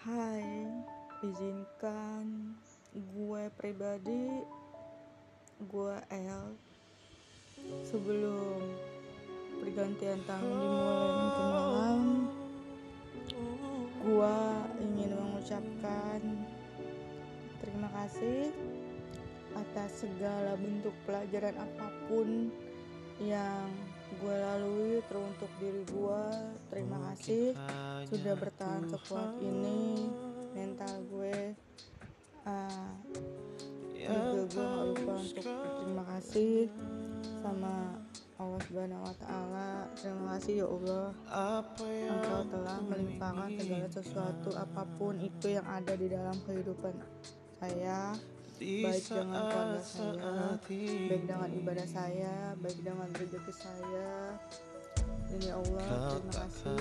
Hai, izinkan gue pribadi, gue El. Sebelum pergantian tahun dimulai nanti malam, gue ingin mengucapkan terima kasih atas segala bentuk pelajaran apa pun yang gue lalui teruntuk diri gue terima kasih sudah bertahan sekuat ini mental gue uh, juga gue gak lupa untuk berterima kasih sama Allah Subhanahu wa taala. Terima kasih ya Allah. Engkau telah melimpahkan segala sesuatu apa pun itu yang ada di dalam kehidupan saya baik dengan keluarga saya, baik dengan ibadah saya, baik dengan rezeki saya. Ini ya Allah, terima kasih.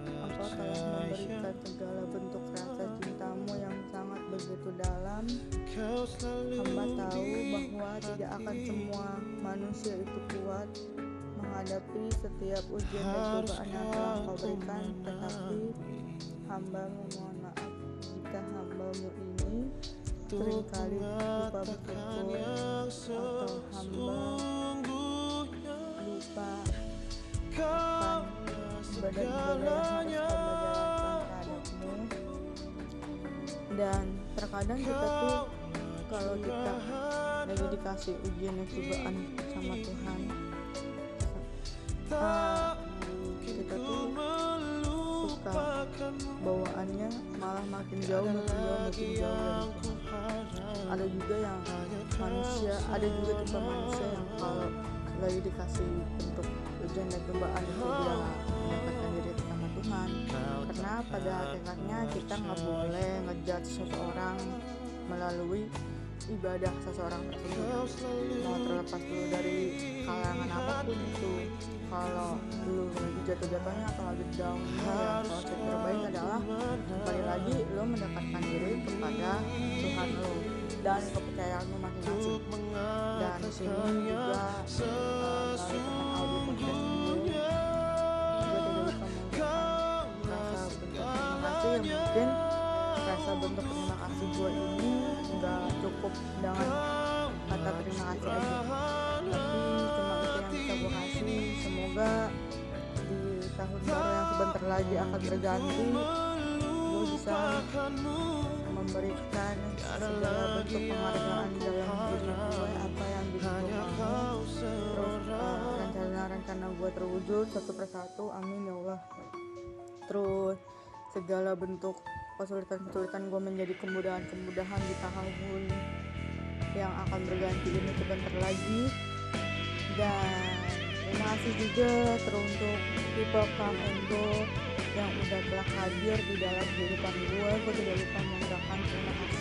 Engkau telah memberikan segala bentuk rasa cintamu yang sangat begitu dalam. Hamba tahu bahwa tidak akan semua manusia itu kuat menghadapi setiap ujian dan cobaan yang telah kau berikan, tetapi hamba memohon maaf. Jika hambamu ini sering kali lupa bersyukur atau hamba lupa akan ibadah-ibadah yang harus jalankan dan terkadang kita tuh kalau kita lagi dikasih ujian dan cobaan sama Tuhan uh, kita tuh suka bawaannya malah makin jauh makin jauh makin jauh dari ada juga yang manusia ada juga tipe manusia yang kalau lagi dikasih bentuk ujian dan cobaan itu dia mendekatkan diri sama Tuhan. Karena pada hakikatnya kita nggak boleh ngejudge seseorang melalui ibadah seseorang tersebut. Mau terlepas dulu dari kalangan apa pun itu kalau dulu lagi jatuh-jatuhnya atau lagi down ya proses terbaik adalah kembali lagi lo mendekatkan diri kepada Tuhan lo dan kepercayaanmu masing-masing. Dan di sini juga uh, teman audio podcast gue tidak rasa bentuk terima kasih yang mungkin rasa bentuk terima kasih gue ini nggak cukup dengan kata terima kasih aja. Tapi cuma itu yang bisa gue kasih. Semoga di tahun baru yang sebentar lagi akan berganti gue bisa memberikan segala bentuk penghargaan dalam diri gue apa yang bikin gue mau. Terus uh, rencana-rencana gue terwujud satu persatu amin ya Allah. Terus segala bentuk kesulitan-kesulitan gue menjadi kemudahan-kemudahan di tahun yang akan berganti ini sebentar lagi. Dan terima kasih juga teruntuk people come and go yang udah telah hadir di dalam kehidupan gue gue tidak lupa mengucapkan terima kasih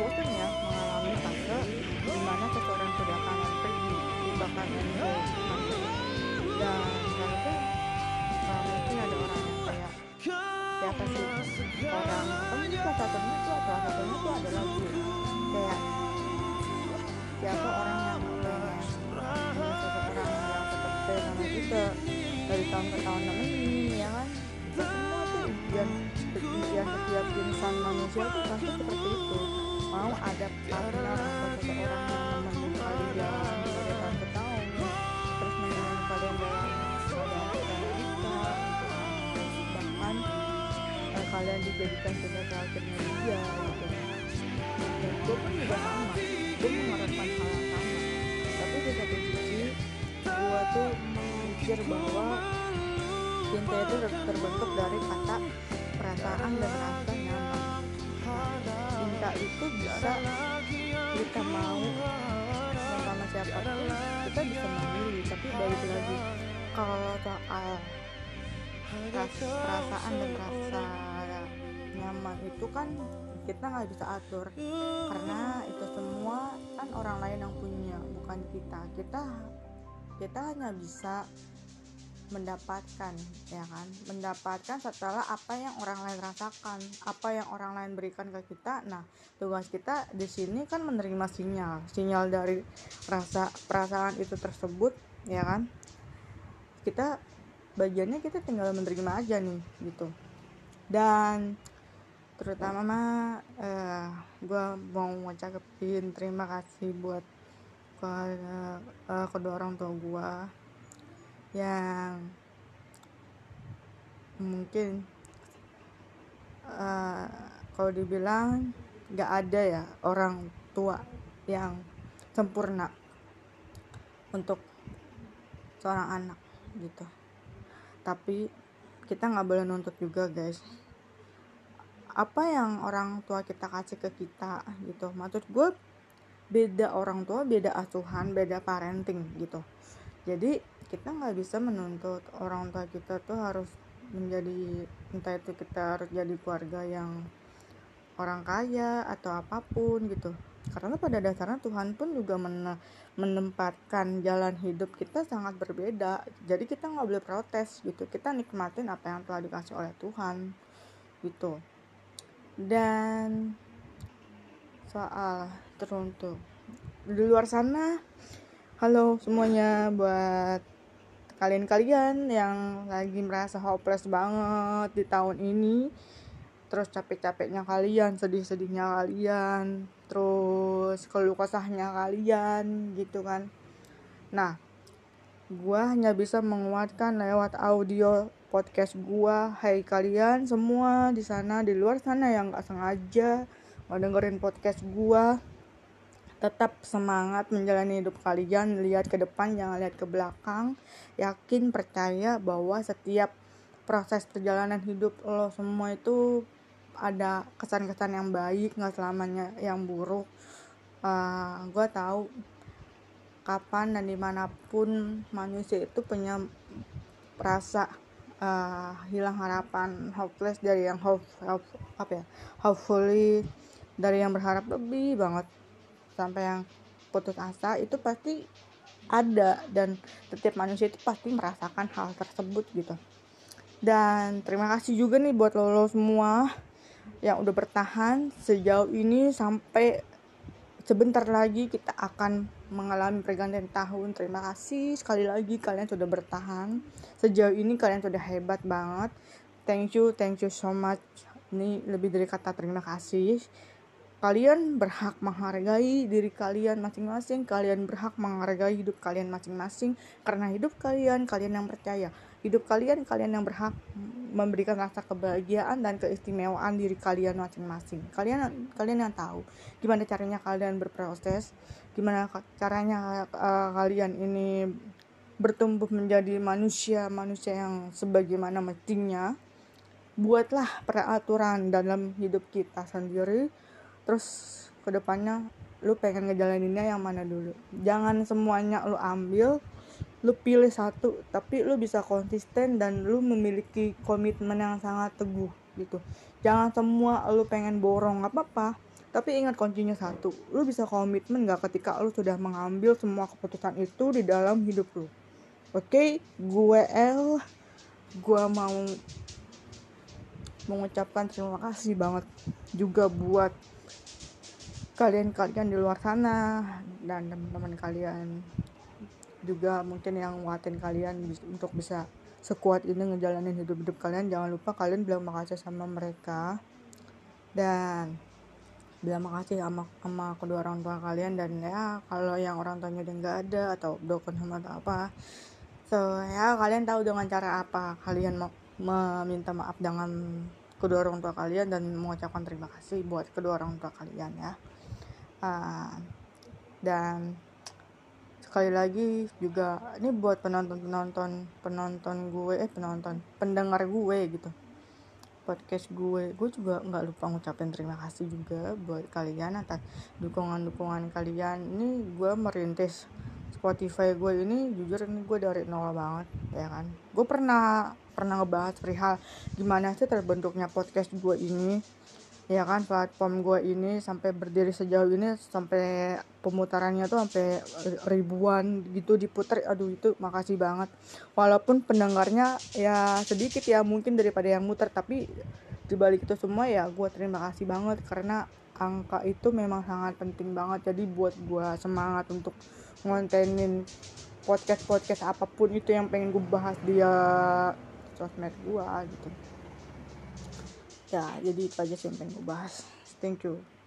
gue pasti bosan ya mengalami fase di mana seseorang sudah kangen pergi bahkan dan seharusnya uh, mungkin ada orang yang kayak siapa sih orang ini salah satunya tuh salah satunya tuh adalah gue kayak siapa orang yang pengen seseorang yang seperti sama kita dari tahun ke tahun nemenin ya kan? Semua tuh ujian ujian setiap insan manusia tuh pasti seperti itu mau ada partner atau seseorang yang nemenin kalian dari tahun ke tahun terus nemenin kalian dalam pada kita gitu bahkan eh, kalian dijadikan sebagai akhirnya dia gitu. Dan gue pun juga sama gue mengharapkan hal yang sama. Tapi di satu sisi gue tuh mikir bahwa cinta itu terbentuk dari kata perasaan dan rasa cinta itu bisa kita mau sama siapa kita bisa memilih. Tapi balik lagi kalau soal ras, perasaan dan rasa nyaman itu kan kita nggak bisa atur. Karena itu semua kan orang lain yang punya bukan kita. Kita kita hanya bisa mendapatkan ya kan? Mendapatkan setelah apa yang orang lain rasakan apa yang orang lain berikan ke kita. Nah tugas kita di sini kan menerima sinyal. Sinyal dari rasa perasaan itu tersebut ya kan? Kita bagiannya kita tinggal menerima aja nih gitu. Dan terutama mah eh, gue mau ngucapin terima kasih buat ke uh, kedua orang tua gue yang mungkin uh, kalau dibilang nggak ada ya orang tua yang sempurna untuk seorang anak gitu. Tapi kita nggak boleh nuntut juga guys. Apa yang orang tua kita kasih ke kita gitu? Maksud gue beda orang tua beda asuhan beda parenting gitu jadi kita nggak bisa menuntut orang tua kita tuh harus menjadi entah itu kita harus jadi keluarga yang orang kaya atau apa pun gitu. Karena pada dasarnya Tuhan pun juga menempatkan jalan hidup kita sangat berbeda. Jadi kita nggak boleh protes gitu. Kita nikmatin apa yang telah dikasih oleh Tuhan gitu. Dan soal teruntuk. Di luar sana halo semuanya buat kalian-kalian yang lagi merasa hopeless banget di tahun ini. Terus capek-capeknya kalian sedih-sedihnya kalian terus keluh kesahnya kalian gitu kan. Nah gua hanya bisa menguatkan lewat audio podcast gua. Hai kalian semua di sana di luar sana yang nggak sengaja mau dengerin podcast gua tetap semangat menjalani hidup kalian lihat ke depan jangan lihat ke belakang. Yakin percaya bahwa setiap proses perjalanan hidup lo semua itu ada kesan-kesan yang baik nggak selamanya yang buruk. Uh, eh, gue tahu kapan dan di mana pun manusia itu punya rasa uh, hilang harapan hopeless dari yang hope, hope apa ya hopefully dari yang berharap lebih banget sampai yang putus asa itu pasti ada. Dan setiap manusia itu pasti merasakan hal tersebut gitu. Dan terima kasih juga nih buat lo, lo semua yang udah bertahan sejauh ini sampai sebentar lagi kita akan mengalami pergantian tahun. Terima kasih sekali lagi kalian sudah bertahan. Sejauh ini kalian sudah hebat banget. Thank you thank you so much. Ini lebih dari kata terima kasih Kalian berhak menghargai diri kalian masing-masing. Kalian berhak menghargai hidup kalian masing-masing karena hidup kalian kalian yang percaya. Hidup kalian kalian yang berhak memberikan rasa kebahagiaan dan keistimewaan diri kalian masing-masing. Kalian kalian yang tahu gimana caranya kalian berproses, gimana caranya uh, kalian ini bertumbuh menjadi manusia manusia yang sebagaimana mestinya. Buatlah peraturan dalam hidup kita sendiri terus ke depannya lu pengen ngejalaninnya yang mana dulu? Jangan semuanya lu ambil lu pilih satu tapi lu bisa konsisten dan lu memiliki komitmen yang sangat teguh gitu. Jangan semua lu pengen borong apa apa tapi ingat kuncinya satu lu bisa komitmen gak ketika lu sudah mengambil semua keputusan itu di dalam hidup lu? Oke okay? gue L gue mau mengucapkan terima kasih banget juga buat kalian-kalian di luar sana dan teman-teman kalian. Juga mungkin yang nguatin kalian untuk bisa sekuat ini ngejalanin hidup-hidup kalian jangan lupa kalian bilang makasih sama mereka. Dan bilang makasih sama, sama kedua orang tua kalian dan ya kalau yang orang tuanya udah nggak ada atau broken home atau apa so ya kalian tahu dengan cara apa kalian mau meminta maaf dengan kedua orang tua kalian dan mengucapkan terima kasih buat kedua orang tua kalian ya. Uh, dan sekali lagi juga ini buat penonton penonton penonton gue eh penonton pendengar gue gitu. Podcast gue gue juga nggak lupa ngucapin terima kasih juga buat kalian atas dukungan dukungan kalian. Ini gue merintis Spotify gue ini jujur ini gue dari nol banget ya kan? Gue pernah pernah ngebahas perihal gimana sih terbentuknya podcast gue ini ya kan? Platform gue ini sampai berdiri sejauh ini sampai pemutarannya tuh sampai ribuan gitu diputar aduh itu makasih banget. Walaupun pendengarnya ya sedikit ya mungkin daripada yang muter tapi dibalik itu semua ya gue terima kasih banget karena angka itu memang sangat penting banget. Jadi buat gue semangat untuk ngontenin podcast podcast apa pun itu yang pengen gue bahas dia sosmed gue gitu. Ya jadi itu aja sih yang pengen gue bahas. Thank you